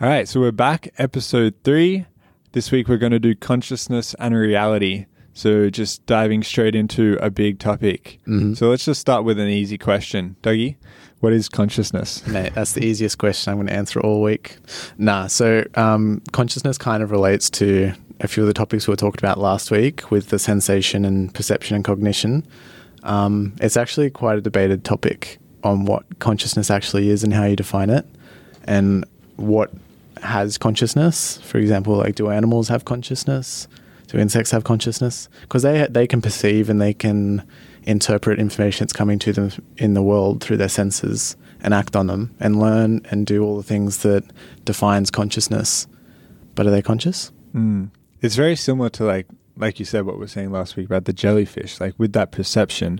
All right, so we're back, episode three. This week we're going to do consciousness and reality. So just diving straight into a big topic. Mhm. So let's just start with an easy question. Dougie, what is consciousness? Mate, that's the easiest question I'm going to answer all week. Nah, so um, consciousness kind of relates to a few of the topics we were talking about last week with the sensation and perception and cognition. Um, it's actually quite a debated topic on what consciousness actually is and how you define it, and what has consciousness. For example, like do animals have consciousness? Do insects have consciousness? Because they they can perceive and they can interpret information that's coming to them in the world through their senses and act on them and learn and do all the things that defines consciousness. But are they conscious? Mm. It's very similar to like like you said what we were saying last week about the jellyfish. Like with that perception,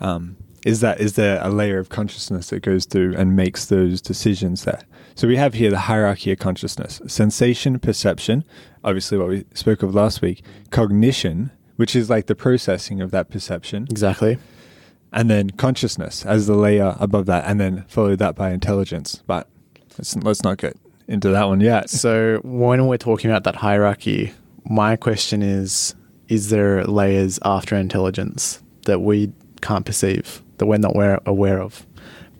Mhm. um, is that is there a layer of consciousness that goes through and makes those decisions there? So we have here the hierarchy of consciousness: sensation, perception, obviously what we spoke of last week, cognition, which is like the processing of that perception, Exactly. and then consciousness as the layer above that, and then followed that by intelligence. But let's let's not get into that one yet. So when we're talking about that hierarchy, my question is: Is there layers after intelligence that we can't perceive, that we're not aware, aware of?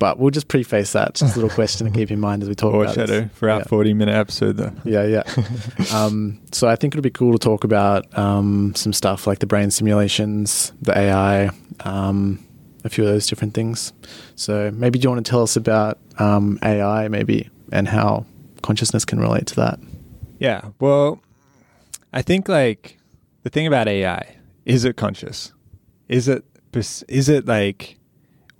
But we'll just preface that. Just a little question to keep in mind as we talk about this. for our Yeah. forty-minute episode, though. Yeah, yeah. um, so I think it'll be cool to talk about um, some stuff like the brain simulations, the AI, um, a few of those different things. So maybe do you want to tell us about um, AI, maybe, and how consciousness can relate to that? Yeah. Well, I think like the thing about AI is it conscious? Is it is it like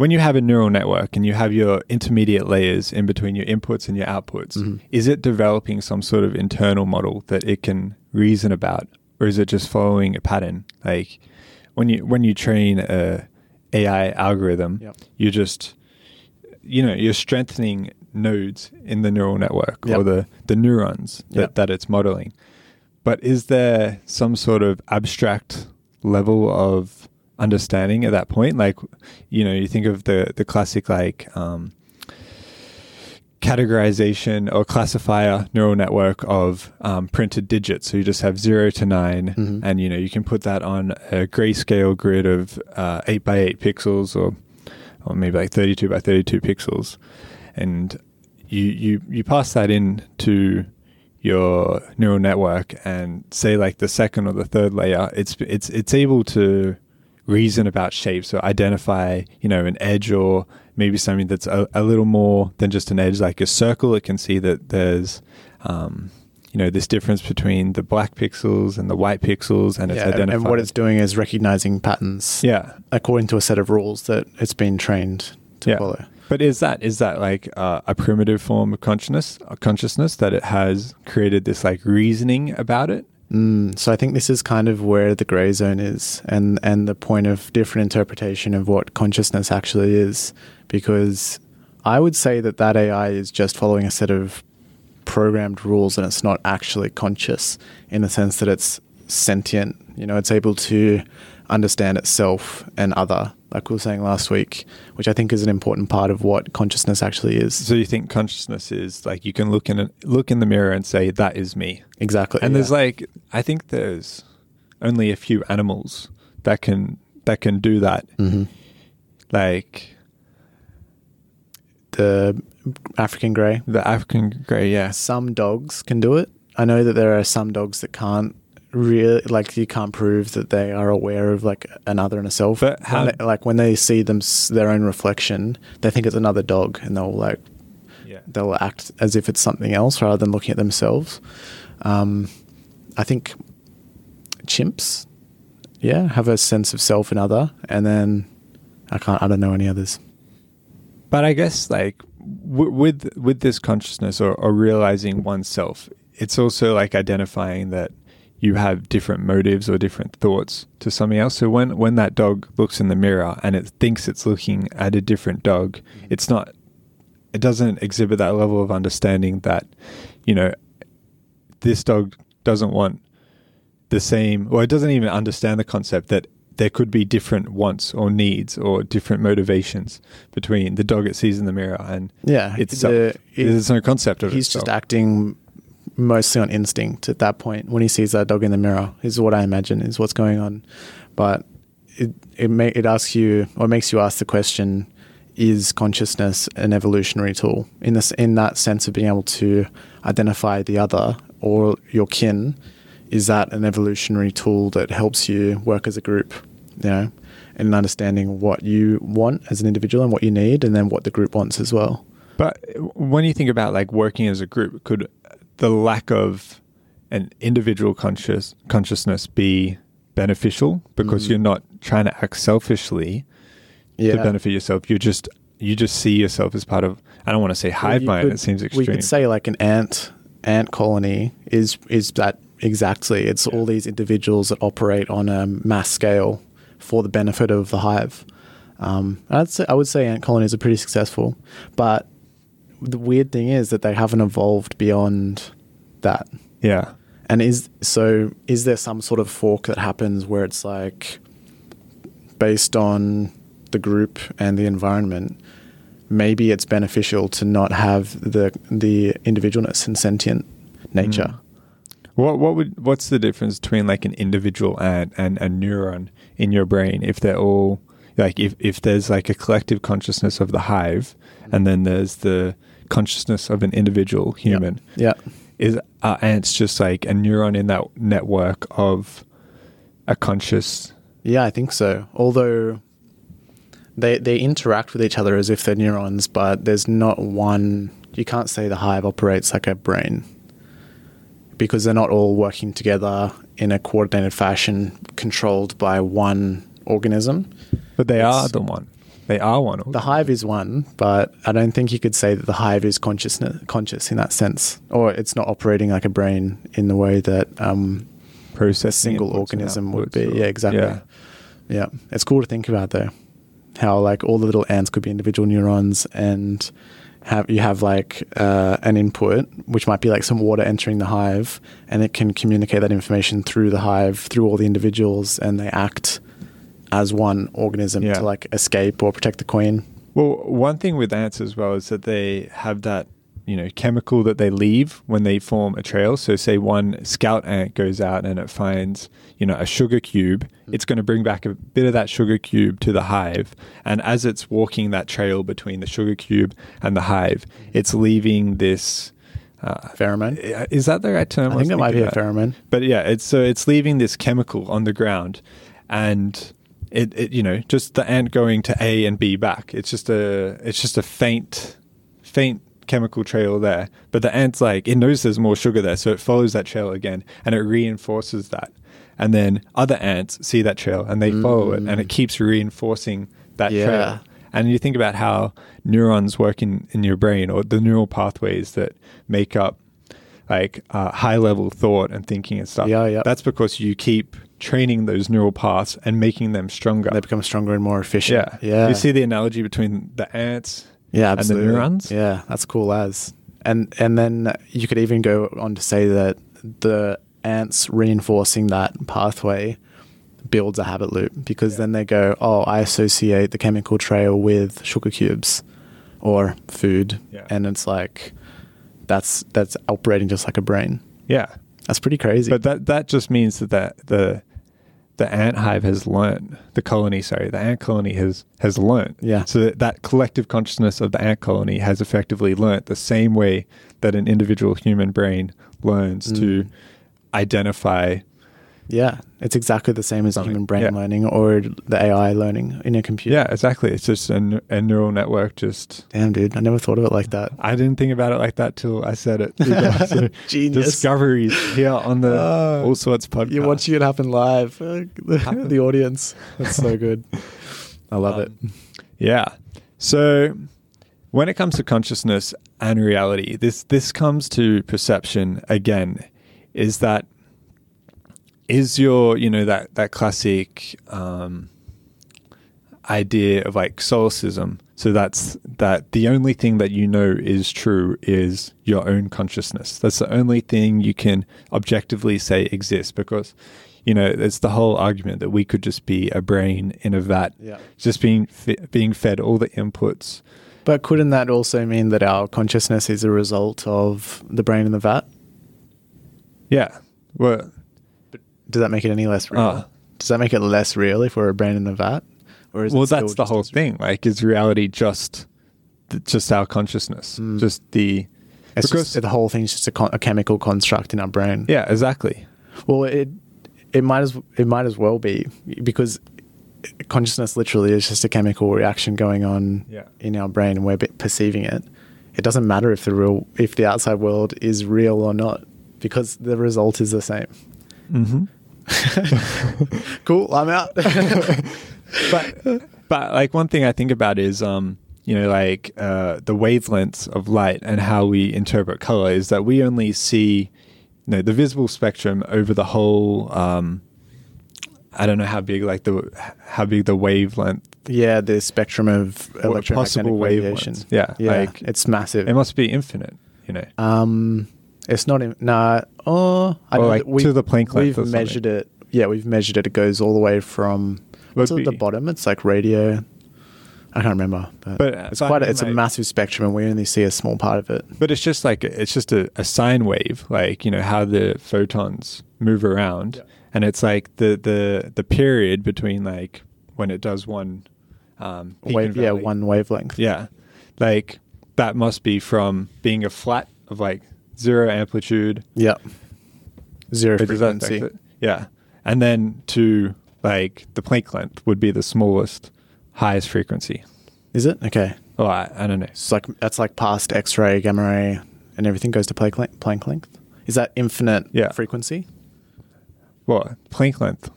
when you have a neural network and you have your intermediate layers in between your inputs and your outputs, Mhm. is it developing some sort of internal model that it can reason about or is it just following a pattern? Like when you when you train a AI algorithm, Yep. you just you know, you're strengthening nodes in the neural network or the, the neurons that, Yep. that it's modeling. But is there some sort of abstract level of understanding at that point? Like, you know, you think of the, the classic like um, categorization or classifier neural network of um, printed digits. So you just have zero to 9 Mhm. and you know you can put that on a grayscale grid of uh, eight by eight pixels, or or maybe like thirty two by thirty two pixels, and you you you pass that in to your neural network and say like the second or the third layer, it's it's it's able to reason about shapes or identify you know an edge or maybe something that's a, a little more than just an edge like a circle it can see that there's um, you know this difference between the black pixels and the white pixels and it's yeah, and, identifying and what it's doing is recognizing patterns yeah according to a set of rules that it's been trained to Yeah. follow. but is that is that like uh, a primitive form of consciousness a consciousness that it has created this like reasoning about it Mm, so I think this is kind of where the grey zone is, and and the point of different interpretation of what consciousness actually is, because I would say that that AI is just following a set of programmed rules, and it's not actually conscious in the sense that it's sentient. You know, it's able to understand itself and other, like we were saying last week, which I think is an important part of what consciousness actually is. so you think consciousness is like you can look in a, look in the mirror and say that is me Exactly, and there's like i think there's only a few animals that can that can do that Mhm. like the African grey. the african gray yeah some dogs can do it. I know that there are some dogs that can't really like you can't prove that they are aware of like another and a self. But how- When they- like when they see them their own reflection, they think it's another dog, and they'll like yeah they'll act as if it's something else rather than looking at themselves. Um, I think chimps, yeah, have a sense of self and other, and then I can't. I don't know any others. But I guess like w- with with this consciousness or, or realizing oneself, it's also like identifying that you have different motives or different thoughts to something else. So when when that dog looks in the mirror and it thinks it's looking at a different dog, mm-hmm. it's not. It doesn't exhibit that level of understanding that, you know, this dog doesn't want the same, or it doesn't even understand the concept that there could be different wants or needs or different motivations between the dog it sees in the mirror and Yeah, itself. the- it- There's no concept of he's itself. just acting mostly on instinct at that point when he sees that dog in the mirror is what I imagine is what's going on. But it it may, it asks you or makes you ask the question: Is consciousness an evolutionary tool in this in that sense of being able to identify the other or your kin? Is that an evolutionary tool that helps you work as a group? You know, and understanding what you want as an individual and what you need, and then what the group wants as well. But when you think about like working as a group, could the lack of an individual conscious consciousness be beneficial because Mm. you're not trying to act selfishly to benefit yourself? You just you just see yourself as part of. I don't want to say hive you mind. could- it seems extreme. We could say like an ant ant colony is is that exactly. It's all these individuals that operate on a mass scale for the benefit of the hive. Um, I'd say I would say ant colonies are pretty successful, but the weird thing is that they haven't evolved beyond that. yeah. And is so is there some sort of fork that happens where it's like based on the group and the environment, maybe it's beneficial to not have the the individualness and sentient nature. Hmm. What what would what's the difference between like an individual ant and a neuron in your brain if they're all like if if there's like a collective consciousness of the hive and then there's the consciousness of an individual human Yeah. is are ants just like a neuron in that network of a conscious Yeah, I think so. Although they they interact with each other as if they're neurons, but there's not one. You can't say the hive operates like a brain because they're not all working together in a coordinated fashion, controlled by one organism. but they are the one they are one The hive is one, but I don't think you could say that the hive is consciousness conscious in that sense, or it's not operating like a brain in the way that um, a single organism would be. or- Yeah, exactly. yeah. Yeah, it's cool to think about though, how like all the little ants could be individual neurons, and have you have like uh, an input which might be like some water entering the hive, and it can communicate that information through the hive through all the individuals, and they act as one organism Yeah. to like escape or protect the queen. Well, one thing with ants as well is that they have that, you know, chemical that they leave when they form a trail. So, say one scout ant goes out and it finds, you know, a sugar cube, it's going to bring back a bit of that sugar cube to the hive. And as it's walking that trail between the sugar cube and the hive, it's leaving this. Uh, Pheromone. is that the right term? I was think that might be a pheromone. But yeah, it's so it's leaving this chemical on the ground, and it, it you know just the ant going to A and B back. It's just a it's just a faint faint chemical trail there. But the ant's like it knows there's more sugar there, so it follows that trail again, and it reinforces that. And then other ants see that trail and they follow it, and it keeps reinforcing that Yeah. trail. And you think about how neurons work in, in your brain or the neural pathways that make up like uh, high level thought and thinking and stuff. Yeah, yeah. That's because you keep training those neural paths and making them stronger. They become stronger and more efficient. yeah. yeah. You see the analogy between the ants yeah, and the neurons? Yeah, that's cool as. And and then you could even go on to say that the ants reinforcing that pathway builds a habit loop because then they go, oh, I associate the chemical trail with sugar cubes or food, Yeah. and it's like that's that's operating just like a brain. Yeah. That's pretty crazy. But that that just means that the the, the ant hive has learned the colony. Sorry, the ant colony has has learned. Yeah. So that, that collective consciousness of the ant colony has effectively learnt the same way that an individual human brain learns to Mm. identify. Yeah, it's exactly the same as Something. human brain Yeah. learning or the AI learning in a computer. Yeah, exactly. It's just a, a neural network. Just Damn, dude, I never thought of it like that. I didn't think about it like that till I said it. So Genius. discoveries here on the Oh. All Sorts podcast. You're watching it happen live. The, the audience. That's so good. I love it. Um, yeah. So when it comes to consciousness and reality, this this comes to perception again. Is that is your you know that that classic um, idea of like solipsism? So that's that the only thing that you know is true is your own consciousness. That's the only thing you can objectively say exists because you know, it's the whole argument that we could just be a brain in a vat, Yeah. just being being fed all the inputs. But couldn't that also mean that our consciousness is a result of the brain in the vat? Yeah. Well, Does that make it any less real? Ah. Does that make it less real if we're a brain in the vat? Or is well, that's the whole thing. Like, is reality just just our consciousness? Mm. Just the It's because just, the whole thing's just a, con- a chemical construct in our brain. yeah, exactly. Well, it it might as it might as well be because consciousness literally is just a chemical reaction going on Yeah. in our brain, and we're perceiving it. It doesn't matter if the real if the outside world is real or not because the result is the same. Mm-hmm. Cool, I'm out. but but like one thing I think about is um you know like uh, the wavelengths of light and how we interpret color is that we only see you know the visible spectrum over the whole um I don't know how big like the how big the wavelength yeah, the spectrum of electromagnetic possible radiation. wavelengths. Yeah, yeah, like- it's massive. it must be infinite you know Um, it's not. In, nah. Oh, I Or know like that we- to the Planck length We've or something. measured it. Yeah, we've measured it. It goes all the way from what's at the bottom. It's like radio. I can't remember, but, But, it's quite. A, it's a massive spectrum, and we only see a small part of it. but it's just like it's just a, a sine wave like you know how the photons move around Yeah. and it's like the the the period between like when it does one um Wave, yeah, one wavelength. yeah like that must be from being a flat of like zero amplitude Yeah. Zero frequency. yeah and then to like the Planck length would be the smallest highest frequency Is it okay? oh I, I don't know It's like that's like past X-ray, gamma ray, and everything goes to Planck length. Planck length. Is that infinite Yeah. frequency? what Planck length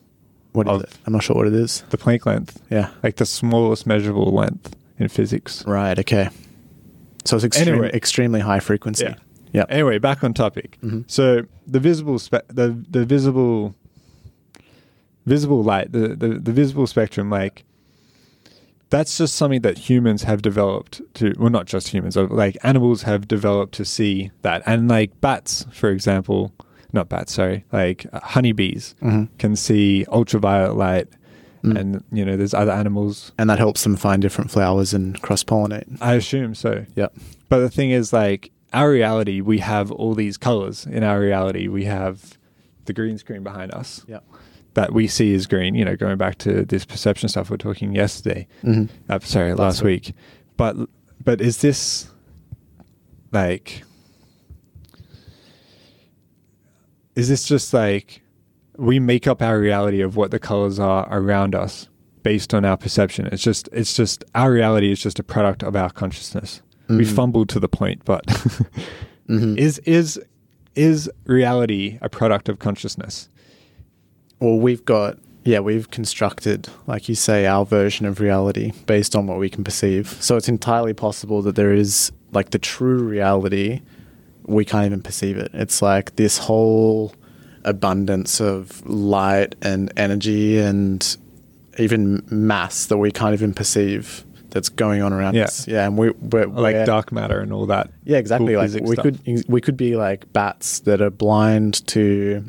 What is it? I'm not sure what it is. the Planck length Yeah. like the smallest measurable length in physics Right. Okay. So it's extreme, Anyway. extremely high frequency. Yeah. Yeah. Anyway, back on topic. Mhm. So the visible spe- the the visible visible light, the, the the visible spectrum, like that's just something that humans have developed to. Well, not just humans, like animals have developed to see that, and like bats, for example, not bats, sorry, like uh, honeybees Mhm. can see ultraviolet light, Mm. and you know, there's other animals. and that helps them find different flowers and cross pollinate. I assume so. Yep. But the thing is, like, our reality, we have all these colors. In our reality, we have the green screen behind us Yep. that we see as green, you know, going back to this perception stuff we are talking yesterday. Mhm. Uh, sorry, last, Last week. week. But, but is this like, is this just like we make up our reality of what the colors are around us based on our perception? It's just, it's just, our reality is just a product of our consciousness. We Mhm. fumbled to the point, but Mhm. is is is reality a product of consciousness? Well, we've got yeah, we've constructed, like you say, our version of reality based on what we can perceive. So it's entirely possible that there is like the true reality. We can't even perceive it. It's like this whole abundance of light and energy and even mass that we can't even perceive that's going on around Yeah. us. Yeah, and we, we're Like we're- dark matter and all that. Yeah, exactly. cool like we stuff. could we could be like bats that are blind to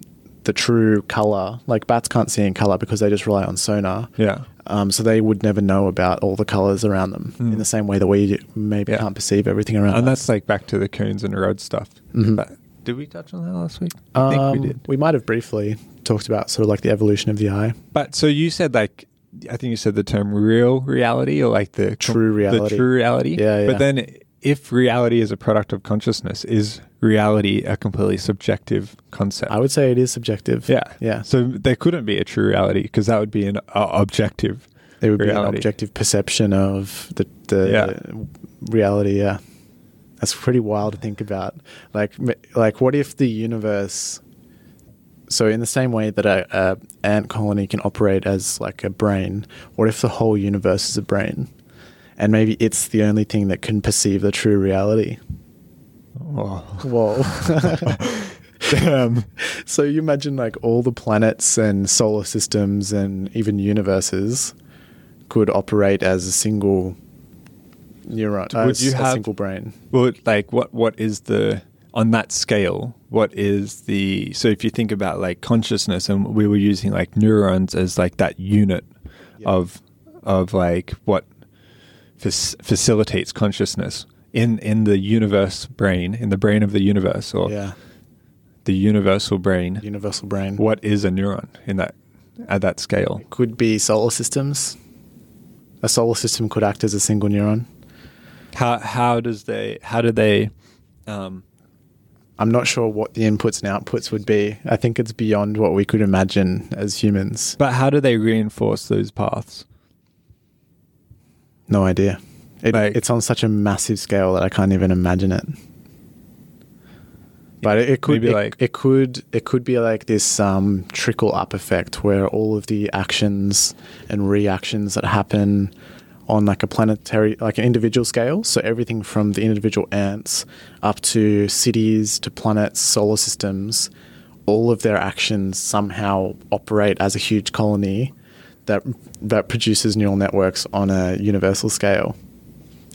the true color. Like bats can't see in color because they just rely on sonar. Yeah. Um, so they would never know about all the colors around them Mm. in the same way that we maybe Yeah. can't perceive everything around. And us. that's like back to the cones and rods stuff. Mhm. But did we touch on that last week? I think Um, we did. We might have briefly talked about sort of like the evolution of the eye. But so you said like I think you said the term real reality or like the True reality. The true reality. Yeah, yeah. But then if reality is a product of consciousness, is reality a completely subjective concept? I would say it is subjective. Yeah. yeah. So there couldn't be a true reality because that would be an uh, objective. There would be an objective perception of the the Yeah. reality. Yeah, that's pretty wild to think about. Like, like what if the universe? So, in the same way that a, a ant colony can operate as like a brain, what if the whole universe is a brain, and maybe it's the only thing that can perceive the true reality? Oh. Whoa. Damn. so you imagine like all the planets and solar systems and even universes could operate as a single neuron, uh, Would you a have- single brain. Well, like what what is the on that scale, what is the so if you think about like consciousness and we were using like neurons as like that unit Yeah. of of like what fac- facilitates consciousness in in the universe brain in the brain of the universe or yeah, the universal brain universal brain. what is a neuron in that at that scale could be solar systems? A solar system could act as a single neuron. how how does they how do they um I'm not sure what the inputs and outputs would be. I think it's beyond what we could imagine as humans. but how do they reinforce those paths No idea. It, Like- it's on such a massive scale that I can't even imagine it. But it, it could it, like- it could it could be like this um, trickle up effect where all of the actions and reactions that happen on like a planetary like an individual scale. So everything from the individual ants up to cities to planets solar systems all of their actions somehow operate as a huge colony that that produces neural networks on a universal scale.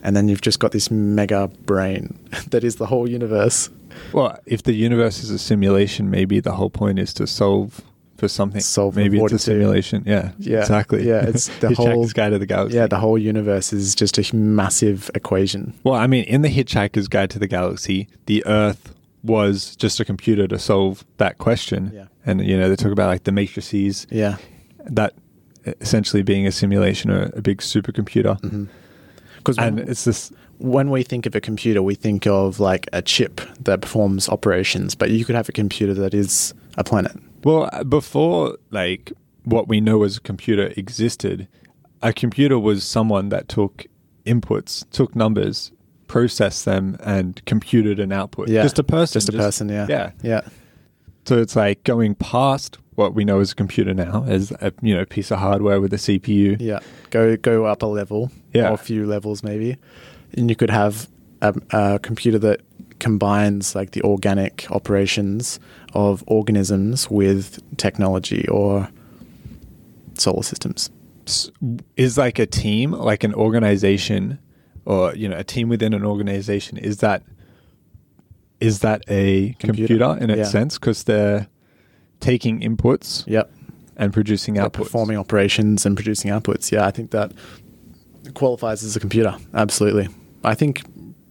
And then you've just got this mega brain that is the whole universe. Well, if the universe is a simulation, maybe the whole point is to solve for something. Solve maybe it's a simulation. Yeah, Yeah, exactly. yeah, it's the Hitchhiker's whole- Guide to the Galaxy. yeah the whole universe is just a massive equation Well, I mean, in the Hitchhiker's Guide to the Galaxy, the Earth was just a computer to solve that question. Yeah. And you know, they talk about like the matrices, yeah that essentially being a simulation or a big supercomputer. Mm-hmm. because And it's this. when we think of a computer, we think of like a chip that performs operations, but you could have a computer that is a planet. Well, uh, before like what we know as a computer existed, a computer was someone that took inputs, took numbers, processed them, and computed an output. Yeah, just a person. Just a person, yeah. Yeah. Yeah. So it's like going past what we know as a computer now, as a you know piece of hardware with a CPU. Yeah. Go go up a level. Yeah. Or a few levels maybe. And you could have a, a computer that combines like the organic operations of organisms with technology or solar systems. Is like a team, like an organization, or you know, a team within an organization. Is that is that a Computer. computer, in its Yeah. sense? Because they're taking inputs Yep. and producing They're outputs. performing operations and producing outputs. Yeah, I think that qualifies as a computer. Absolutely. I think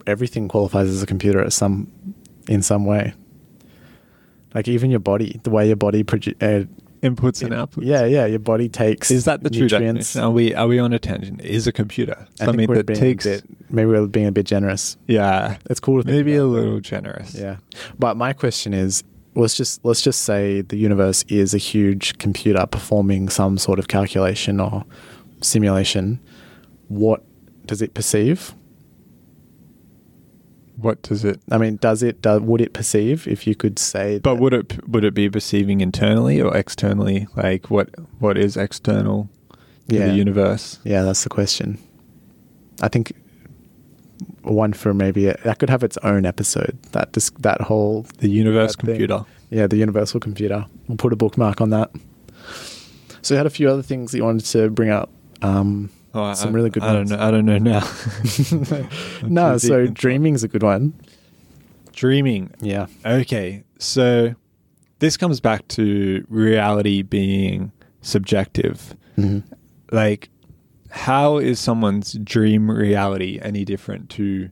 everything qualifies as a computer at some in some way. Like even your body, the way your body produ- uh, inputs and outputs. Yeah, yeah, your body takes. Is that the true nutrients. definition? Are we are we on a tangent? Is a computer something that takes? a bit, maybe we're being a bit generous. yeah, It's cool to think maybe a about, but- little generous. Yeah, but my question is, let's just let's just say the universe is a huge computer performing some sort of calculation or simulation. What does it perceive? What does it? I mean, does it? Do, would it perceive if you could say? But would it would it be perceiving internally or externally? Like what what is external to Yeah. the universe? Yeah, that's the question. I think one for maybe that could have its own episode. That dis- that whole The universe that thing. computer. Yeah, the universal computer. We'll put a bookmark on that. So you had a few other things that you wanted to bring up. Um, Oh, I- Some really good I ones. don't know. I don't know now. No, so dreaming's a good one. dreaming. Yeah. Okay, so this comes back to reality being subjective. hmm Like, how is someone's dream reality any different to?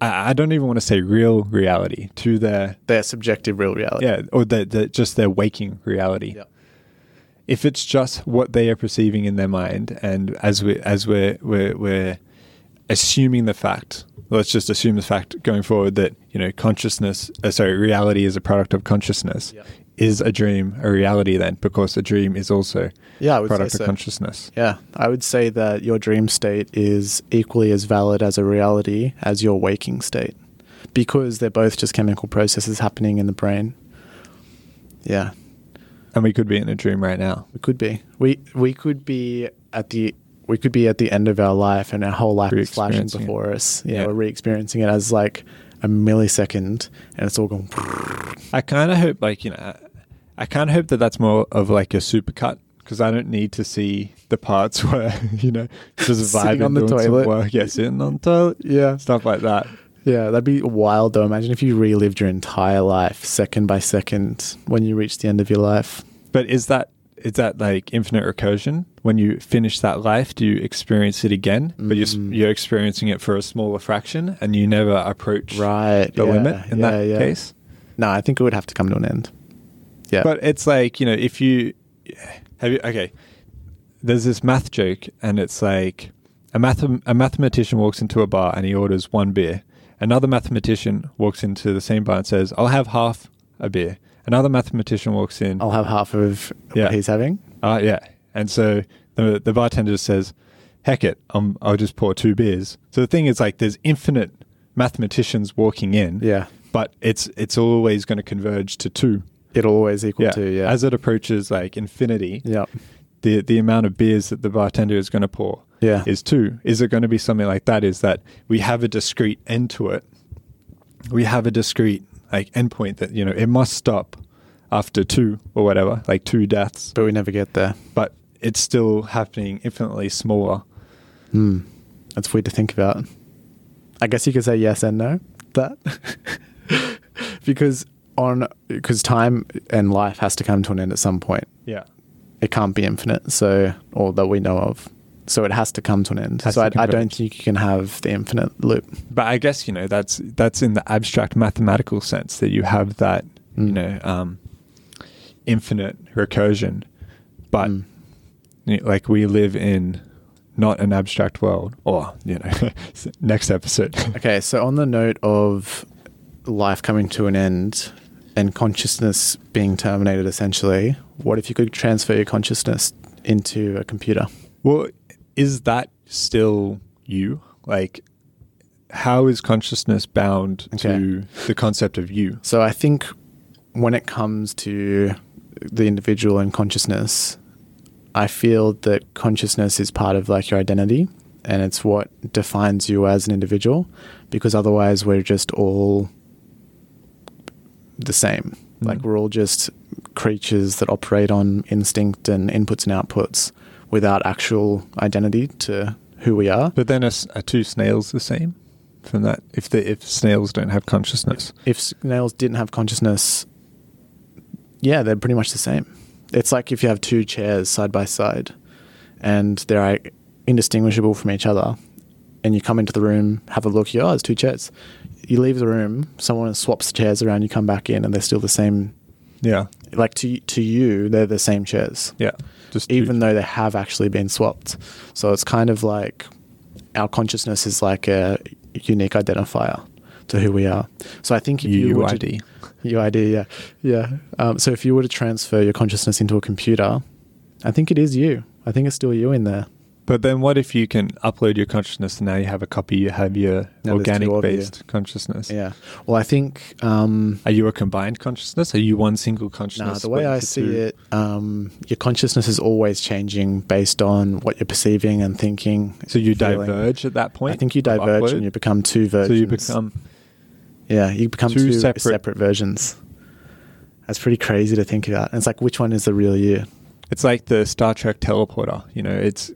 I, I don't even want to say real reality to their Their subjective real reality. yeah, or the, the just their waking reality. Yeah. If it's just what they are perceiving in their mind, and as we as we're we're, we're assuming the fact, let's just assume the fact going forward that you know consciousness, uh, sorry, reality is a product of consciousness. Yeah. Is a dream a reality then? Because a dream is also Yeah, a product of so. consciousness. Yeah, I would say that your dream state is equally as valid as a reality as your waking state because they're both just chemical processes happening in the brain. Yeah, And we could be in a dream right now. we could be. We we could be at the we could be at the end of our life and our whole life is flashing Re-experiencing it. before us. Yeah, Yeah. we're re-experiencing it as like a millisecond and it's all going I kind of hope, like you know, I- kind of hope that that's more of like a supercut because I don't need to see the parts where you know just Sitting vibing on the doing some toilet. work. Yeah, sitting on the toilet, Yeah. stuff like that. Yeah, that'd be wild though. Imagine if you relived your entire life second by second when you reach the end of your life. But is that is that like infinite recursion? When you finish that life, do you experience it again? But you're, Mm. you're experiencing it for a smaller fraction, and you never approach Right. the yeah, limit in yeah, that yeah. case. No, I think it would have to come to an end. Yeah. But it's like you know, if you have you okay, there's this math joke, and it's like a math a mathematician walks into a bar and he orders one beer. Another mathematician walks into the same bar and says, "I'll have half a beer." Another mathematician walks in. I'll have half of Yeah. what he's having. Uh, yeah. And so the the bartender says, "Heck it, um, I'll just pour two beers." So the thing is, like, there's infinite mathematicians walking in, Yeah. but it's it's always going to converge to two. It'll always equal Yeah. to, yeah. As it approaches like infinity, yeah. the the amount of beers that the bartender is going to pour Yeah. is two. Is it going to be something like that? Is that we have a discrete end to it? We have a discrete like endpoint that you know it must stop after two or whatever, like two deaths but we never get there. but it's still happening infinitely smaller. Hmm. That's weird to think about. I guess you could say yes and no. That because on because time and life has to come to an end at some point. Yeah. It can't be infinite, so or that we know of. So it has to come to an end. Has so I, I don't think you can have the infinite loop. But I guess, you know, that's that's in the abstract mathematical sense that you have that, you Mm. know, um, infinite recursion. But Mm. you know, like we live in not an abstract world or, you know, next episode. Okay, so on the note of life coming to an end and consciousness being terminated, essentially, what if you could transfer your consciousness into a computer? Well, is that still you? Like how is consciousness bound Okay. to the concept of you? So I think when it comes to the individual and consciousness, I feel that consciousness is part of like your identity and it's what defines you as an individual because otherwise we're just all the same. Like Mhm. we're all just creatures that operate on instinct and inputs and outputs without actual identity to who we are. But then are, are two snails the same from that? If the if snails don't have consciousness, if snails didn't have consciousness, yeah, they're pretty much the same. It's like if you have two chairs side by side and they're indistinguishable from each other, and you come into the room, have a look, you oh, it's two chairs. You leave the room, someone swaps the chairs around, you come back in, and they're still the same. yeah, Like to to you, they're the same chairs, yeah, just even though they have actually been swapped. So it's kind of like our consciousness is like a unique identifier to who we are. So I think if you were to-. UID, yeah, yeah. Um, so if you were to transfer your consciousness into a computer, I think it is you. I think it's still you in there. But then, what if you can upload your consciousness and now you have a copy? You have your Now two of you. organic-based consciousness. Yeah. Well, I think um, Are you a combined consciousness? Are you one single nah, consciousness? the way I see two? it, um, your consciousness is always changing based on what you're perceiving and thinking. So you feeling. diverge at that point. I think you diverge upload? and you become two versions. So you become yeah, you become two two, separate- separate. versions. That's pretty crazy to think about. And it's like, which one is the real you? It's like the Star Trek teleporter. You know, it's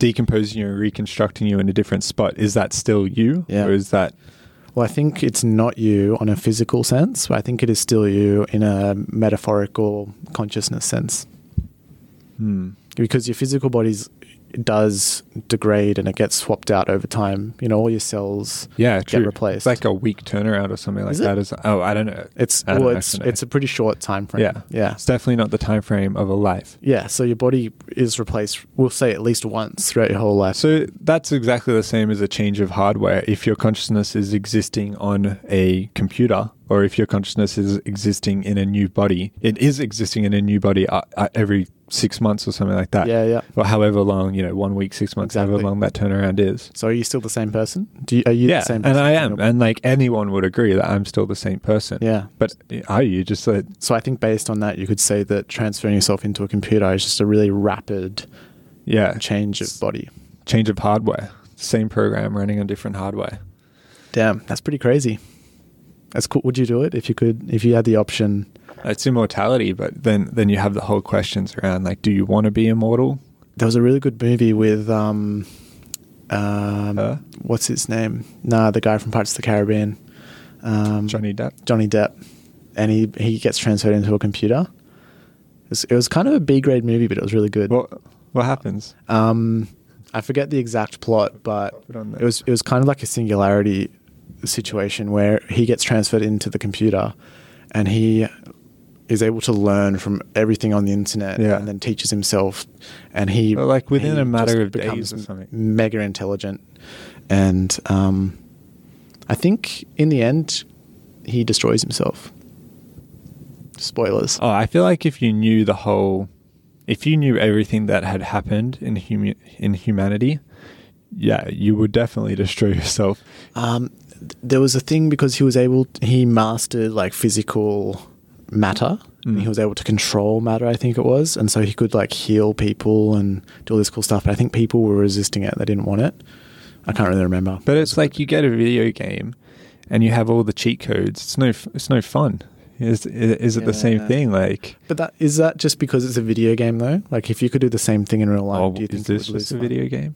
decomposing you and reconstructing you in a different spot. Is that still you? Yeah. Or is that Well, I think it's not you on a physical sense, but I think it is still you in a metaphorical consciousness sense. hmm. Because your physical body's does degrade and it gets swapped out over time. You know, all your cells Yeah, get true. replaced. It's like a week turnaround or something like Is that. Is oh, I don't know. it's don't well, it's know. it's a pretty short time frame. Yeah. yeah, It's definitely not the time frame of a life. yeah. So your body is replaced. We'll say at least once throughout your whole life. So that's exactly the same as a change of hardware. If your consciousness is existing on a computer, or if your consciousness is existing in a new body, it is existing in a new body uh, uh, every six months or something like that. yeah, yeah. Or however long, you know, one week, six months, however long that turnaround is. So are you still the same person? Do you, are you yeah, the same? person? and I am, and like anyone would agree that I'm still the same person. yeah. But are you just like So I think based on that, you could say that transferring yourself into a computer is just a really rapid yeah change of body. change of hardware, same program running on different hardware? Damn, that's pretty crazy. That's cool. Would you do it if you could? If you had the option? It's immortality, but then then you have the whole questions around like, do you want to be immortal? There was a really good movie with um, Um, Her? what's his name? Nah, the guy from Pirates of the Caribbean. Um, Johnny Depp. Johnny Depp, and he he gets transferred into a computer. It was, it was kind of a B grade movie, but it was really good. What what happens? Um, I forget the exact plot, but Put on there. it was it was kind of like a singularity situation where he gets transferred into the computer, and he is able to learn from everything on the internet, Yeah. and then teaches himself, and he Well, like within he a matter of days or something. mega intelligent, and um, I think in the end he destroys himself. Spoilers. Oh, I feel like if you knew the whole, if you knew everything that had happened in hum- in humanity, yeah, you would definitely destroy yourself. Um, there was a thing because he was able, he mastered like physical matter. And Mm. he was able to control matter, I think it was, and so he could like heal people and do all this cool stuff. But I think people were resisting it; they didn't want it. I can't really remember. But it's like you get a video game, and you have all the cheat codes. It's no, it's no fun. Is is it the same thing? Like, But that is that just because it's a video game though? Like if you could do the same thing in real life, oh, do you think is this would just a fun? video game?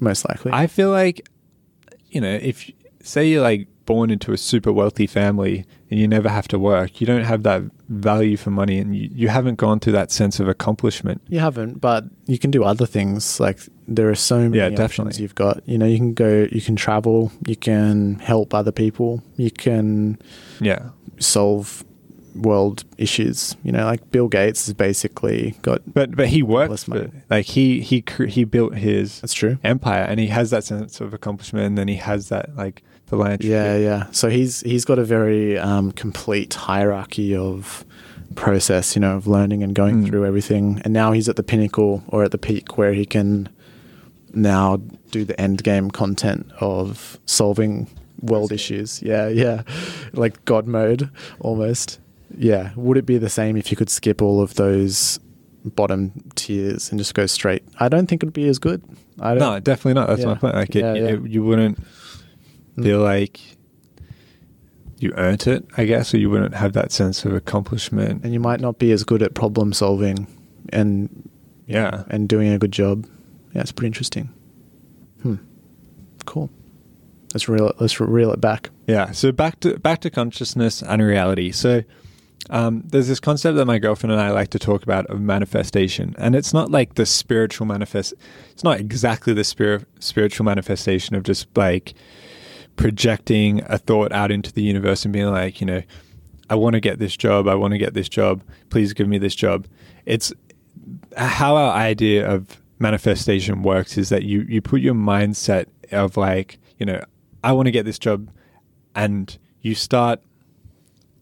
Most likely. I feel like, you know, if say you're like born into a super wealthy family and you never have to work, you don't have that value for money, and you, you haven't gone through that sense of accomplishment. You haven't, but you can do other things. Like there are so many Yeah, options definitely. you've got. You know, you can go, you can travel, you can help other people, you can Yeah. solve world issues. You know, like Bill Gates has basically got. But but he worked for like he he cr- he built his That's true. empire and he has that sense of accomplishment and then he has that like philanthropy. Yeah, yeah. So he's he's got a very um, complete hierarchy of process, you know, of learning and going Mm. through everything. And now he's at the pinnacle or at the peak where he can now do the end game content of solving world issues. Yeah, yeah. Like God mode almost. Yeah. Would it be the same if you could skip all of those bottom tiers and just go straight? I don't think it would be as good. I don't No, definitely not. That's my point. Like it, Yeah, yeah. it- you wouldn't Mm. feel like you earned it, I guess, or you wouldn't have that sense of accomplishment. and you might not be as good at problem solving and yeah. and doing a good job. Yeah, it's pretty interesting. Hmm. Cool. Let's reel it. Let's reel it back. Yeah. So back to back to consciousness and reality. So um, there's this concept that my girlfriend and I like to talk about of manifestation, and it's not like the spiritual manifest. It's not exactly the spirit spiritual manifestation of just like projecting a thought out into the universe and being like, you know, I want to get this job. I want to get this job. Please give me this job. It's how our idea of manifestation works is that you you put your mindset of like you know I want to get this job, and you start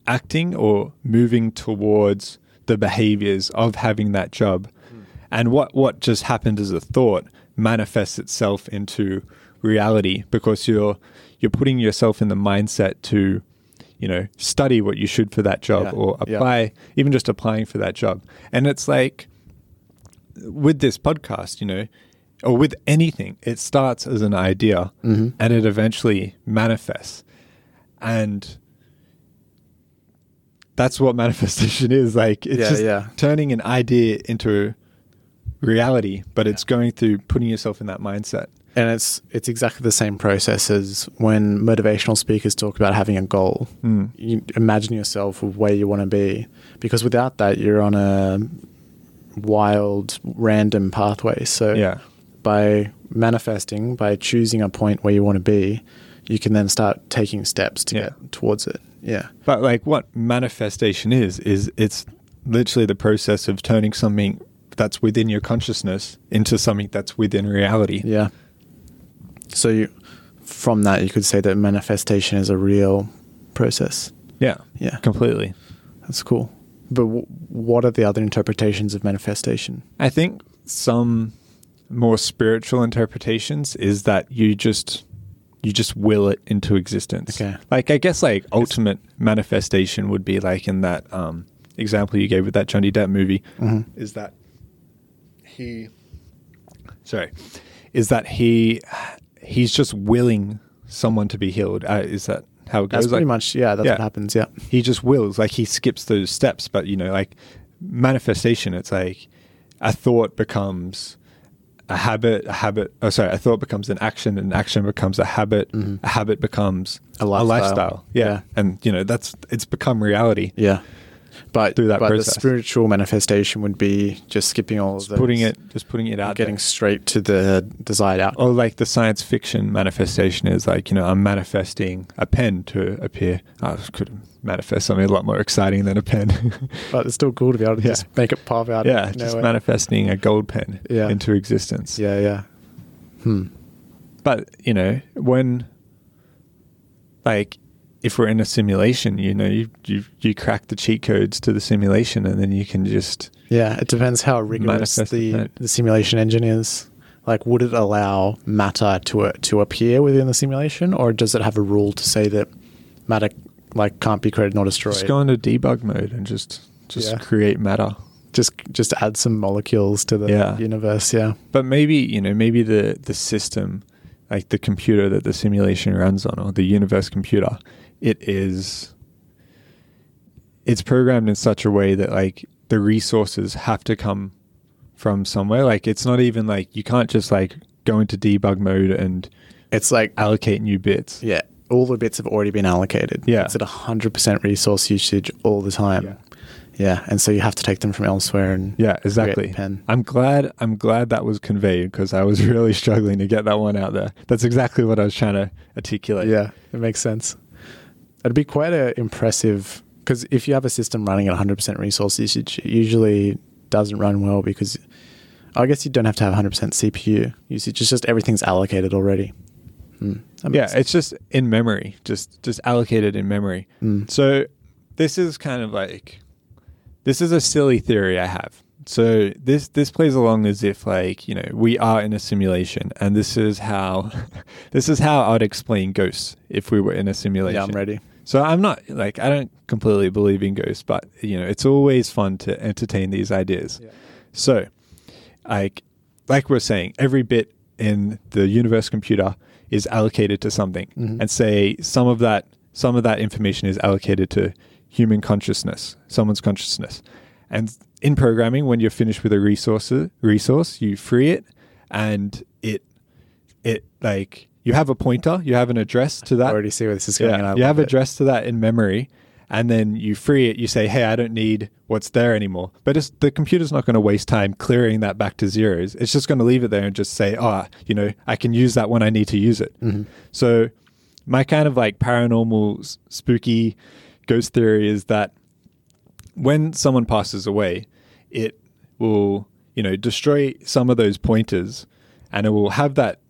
acting or moving towards the behaviors of having that job, hmm. and what what just happened as a thought manifests itself into reality because you're you're putting yourself in the mindset to you know study what you should for that job Yeah, or yeah. apply even just applying for that job and it's like with this podcast, you know, or with anything, it starts as an idea Mhm. and it eventually manifests. And that's what manifestation is. Like it's Yeah, just yeah. turning an idea into reality, but it's going through putting yourself in that mindset. And it's it's exactly the same process as when motivational speakers talk about having a goal. Mm. You imagine yourself where you want to be, because without that, you're on a wild, random pathway. So Yeah. by manifesting, by choosing a point where you want to be, you can then start taking steps to Yeah. get towards it. Yeah. But like what manifestation is is it's literally the process of turning something that's within your consciousness into something that's within reality. Yeah. So you, from that, you could say that manifestation is a real process. Yeah. Yeah. Completely. That's cool. But w- what are the other interpretations of manifestation? I think some more spiritual interpretations is that you just you just will it into existence. Okay. Like I guess like ultimate manifestation would be like in that um, example you gave with that Johnny Depp movie Mhm. is that he sorry is that he he's just willing someone to be healed. Uh, is that how it goes? That's pretty Like, much, yeah, that's Yeah. what happens. Yeah. he just wills like he skips those steps but you know like manifestation it's like a thought becomes a habit, a habit. Oh, sorry, a thought becomes an action, an action becomes a habit, Mhm. a habit becomes A lifestyle. Yeah. Yeah. and you know that's it's become reality. Yeah. But, Through that but the spiritual manifestation would be just skipping all of Just those. putting it, just putting it out, getting there. straight to the desired outcome. Or like the science fiction manifestation is like, you know, I'm manifesting a pen to appear. I could manifest something a lot more exciting than a pen. But it's still cool to be able to Yeah. just make it pop out. yeah, of just nowhere. manifesting a gold pen Yeah. into existence. Yeah, yeah. Hmm. But, you know, when, like, if we're in a simulation, you know, you, you, you crack the cheat codes to the simulation and then you can just, Yeah, it depends how rigorous the, the simulation engine is. Like, would it allow matter to uh, to appear within the simulation, or does it have a rule to say that matter like can't be created nor destroyed? just go into debug mode and just, just Yeah. create matter. just just add some molecules to the Yeah. universe. Yeah, But maybe you know, maybe the the system, like the computer that the simulation runs on, or the universe computer, it is. It's programmed in such a way that like the resources have to come from somewhere. Like it's not even like you can't just like go into debug mode and it's like allocate new bits. yeah, all the bits have already been allocated. Yeah. it's at hundred percent resource usage all the time. Yeah. Yeah. and so you have to take them from elsewhere and Yeah, exactly. pen. I'm glad. I'm glad that was conveyed because I was really struggling to get that one out there. That's exactly what I was trying to articulate. Yeah, it makes sense. It'd be quite a impressive because if you have a system running at 100% resource usage, it usually doesn't run well because I guess you don't have to have 100% CPU usage. It's just everything's allocated already. Makes yeah, sense. it's just in memory, just just allocated in memory. Mm. So this is kind of like this is a silly theory I have. So this this plays along as if like you know we are in a simulation, and this is how this is how I'd explain ghosts if we were in a simulation. yeah, I'm ready. So I'm not like I don't completely believe in ghosts, but you know it's always fun to entertain these ideas. So, like, like we're saying, every bit in the universe computer is allocated to something, Mhm. and say some of that some of that information is allocated to human consciousness, someone's consciousness, and in programming, when you're finished with a resource, resource, you free it, and it it like you have a pointer, you have an address to that. I already see where this is going. Yeah, you have it. address to that in memory, and then you free it. You say, "Hey, I don't need what's there anymore." But it's, the computer's not going to waste time clearing that back to zeros. It's just going to leave it there and just say, "Oh, you know, I can use that when I need to use it." Mhm. So, my kind of like paranormal, spooky ghost theory is that when someone passes away, it will, you know, destroy some of those pointers, and it will have that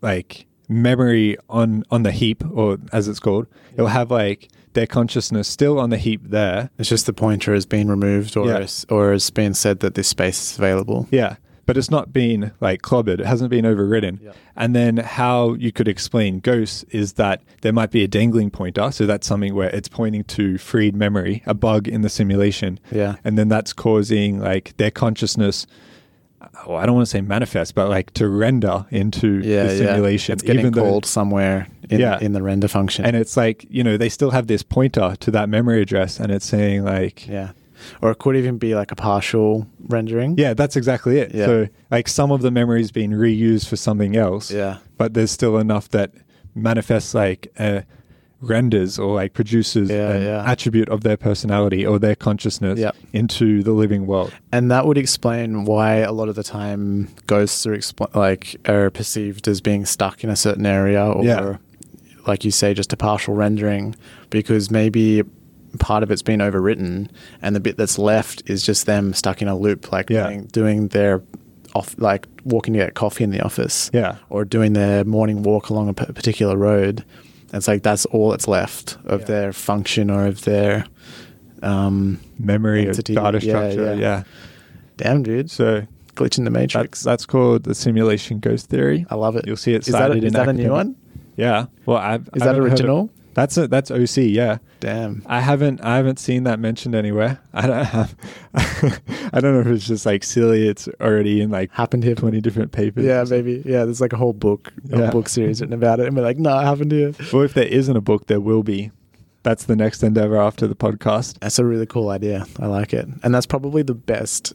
like memory on on the heap, or as it's called. It'll have like their consciousness still on the heap there. It's just the pointer has been removed, or Yeah. has, or has been said that this space is available. Yeah. But it's not been like clobbered. It hasn't been overridden. Yeah. And then how you could explain ghosts is that there might be a dangling pointer. So that's something where it's pointing to freed memory, a bug in the simulation. Yeah. And then that's causing like their consciousness. Oh, I don't want to say manifest, but like to render into Yeah, the yeah. simulation. It's getting even though- called somewhere in, Yeah. in the render function. And it's like, you know, they still have this pointer to that memory address and it's saying like, yeah. Or it could even be like a partial rendering. yeah, that's exactly it. Yeah. So like some of the memories being reused for something else. Yeah. but there's still enough that manifests like uh, renders or like produces Yeah, an yeah. attribute of their personality or their consciousness Yep. into the living world. And that would explain why a lot of the time ghosts are expl- like are perceived as being stuck in a certain area, or Yeah. like you say, just a partial rendering, because maybe part of it's been overwritten, and the bit that's left is just them stuck in a loop, like doing, doing their off, like walking to get coffee in the office, Yeah. or doing their morning walk along a p- particular road. It's like that's all that's left of Yeah. their function or of their um, Memory Entity, or data structure. yeah. Yeah. damn dude, So glitch in the that's matrix. that's called the simulation ghost theory. I love it. You'll see it Is that, a, is in that a new one? Yeah. Well, I've, Is that haven't heard of- original? That's a, that's OC. Yeah. Damn. I haven't I haven't seen that mentioned anywhere. I don't have, I don't know if it's just like silly. It's already in like Happened here. twenty different papers. Yeah, maybe. Yeah, there's like a whole book, a Yeah. book series written about it, and we're like, no, it happened here. Well, if there isn't a book, there will be. That's the next endeavor after the podcast. That's a really cool idea. I like it, and that's probably the best,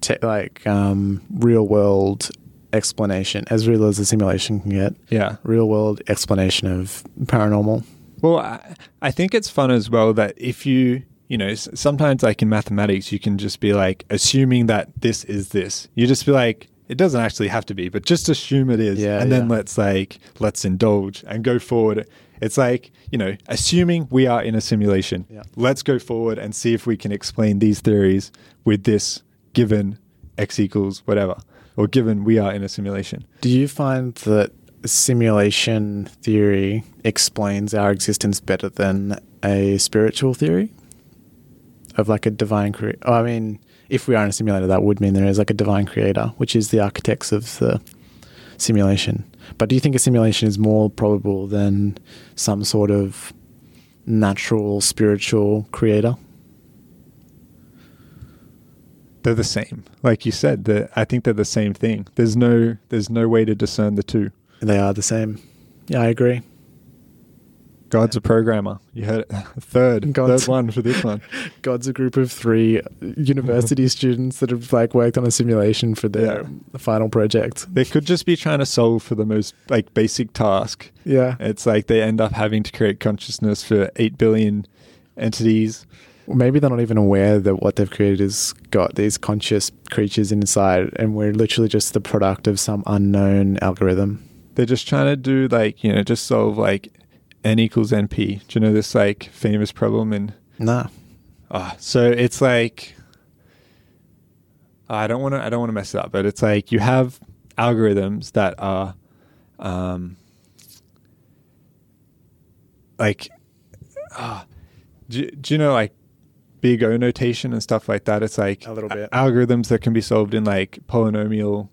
te- like, um, real world explanation, as real as a simulation can get. Yeah. Real world explanation of paranormal. Well, I, I think it's fun as well that if you, you know, sometimes like in mathematics, you can just be like assuming that this is this. You just be like, it doesn't actually have to be, but just assume it is. Yeah, and then yeah. let's like, let's indulge and go forward. It's like, you know, assuming we are in a simulation, Yeah. let's go forward and see if we can explain these theories with this given x equals whatever, or given we are in a simulation. Do you find that simulation theory explains our existence better than a spiritual theory of like a divine creator? Oh, I mean, if we are in a simulator, that would mean there is like a divine creator, which is the architects of the simulation. But do you think a simulation is more probable than some sort of natural spiritual creator? They're the same, like you said. The, I think they're the same thing. There's no, there's no way to discern the two. They are the same. Yeah, I agree. God's a programmer. You heard it. third, God's- third one for this one. God's a group of three university students that have like worked on a simulation for their Yeah. final project. They could just be trying to solve for the most like basic task. Yeah. It's like they end up having to create consciousness for eight billion entities. Well, maybe they're not even aware that what they've created has got these conscious creatures inside, and we're literally just the product of some unknown algorithm. They're just trying to do like you know just solve like n equals np. Do you know this like famous problem in Nah. Ah, so it's like I don't want to. I don't want to mess it up, but it's like you have algorithms that are, um, like, ah, do, do you know like big O notation and stuff like that? It's like A little bit. algorithms that can be solved in like polynomial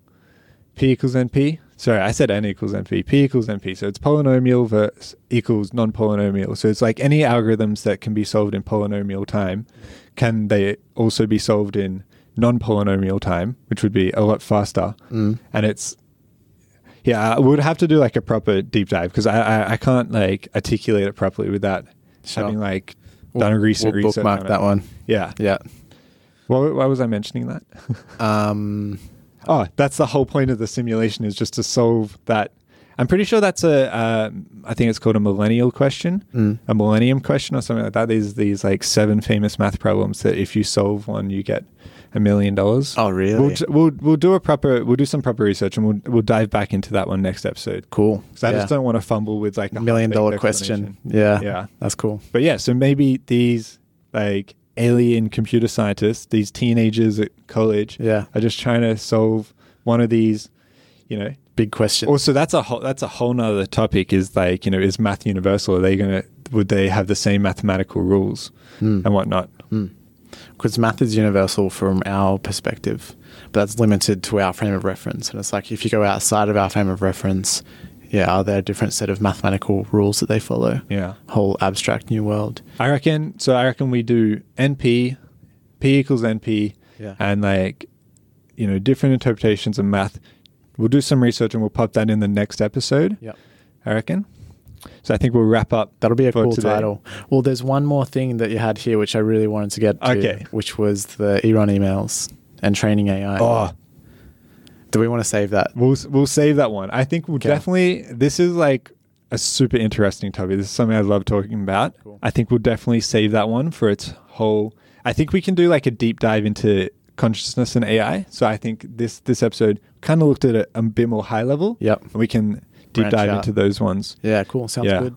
p equals np. Sorry, I said n equals np. P equals np. So it's polynomial versus equals non-polynomial. So it's like any algorithms that can be solved in polynomial time, can they also be solved in non-polynomial time, which would be a lot faster. Mm. And it's yeah, I would have to do like a proper deep dive because I, I I can't like articulate it properly without Sure. having like We'll- done a recent we'll research bookmark on that one. Yeah. Yeah. Why, why was I mentioning that? Um, Oh, that's the whole point of the simulation is just to solve that. I'm pretty sure that's a, uh, I think it's called a millennial question, mm. a millennium question or something like that. These these like seven famous math problems that if you solve one, you get a million dollars. Oh, really? We'll, we'll we'll do a proper we'll do some proper research and we'll we'll dive back into that one next episode. cool. Because I Yeah. just don't want to fumble with like a million dollar question. Yeah. Yeah. That's cool. But yeah, so maybe these like alien computer scientists, these teenagers at college, Yeah. are just trying to solve one of these, you know. Big question. Also, that's a whole that's a whole nother topic. Is like you know, is math universal? Are they gonna would they have the same mathematical rules Mm. and whatnot? because math is universal from our perspective, but that's limited to our frame of reference. And it's like if you go outside of our frame of reference, yeah, are there a different set of mathematical rules that they follow? Yeah, Whole abstract new world. I reckon. So I reckon we do NP, P equals NP, Yeah. and like you know different interpretations of math. We'll do some research and we'll pop that in the next episode. Yep. I reckon. So I think we'll wrap up. That'll be a cool today. title. Well, there's one more thing that you had here, which I really wanted to get to, Okay. which was the Enron emails and training AI. Oh, Do we want to save that? we'll we'll save that one. I think we'll Okay. definitely. This is like a super interesting topic. This is something I love talking about. Cool. I think we'll definitely save that one for its whole. I think we can do like a deep dive into consciousness and AI. So I think this this episode kind of looked at it a bit more high level. Yep. And we can deep Branch dive out. into those ones. Yeah, cool. Sounds Yeah. good.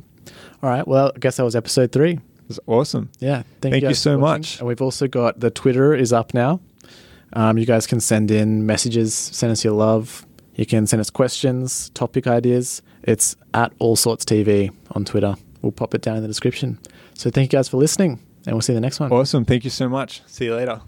All right. Well, I guess that was episode three. It's awesome. Yeah. Thank, Thank you guys so watching. much. And we've also got the Twitter is up now. Um, you guys can send in messages, send us your love. You can send us questions, topic ideas. It's at All Sorts TV on Twitter. We'll pop it down in the description. So thank you guys for listening, and we'll see you in the next one. Awesome. Thank you so much. See you later.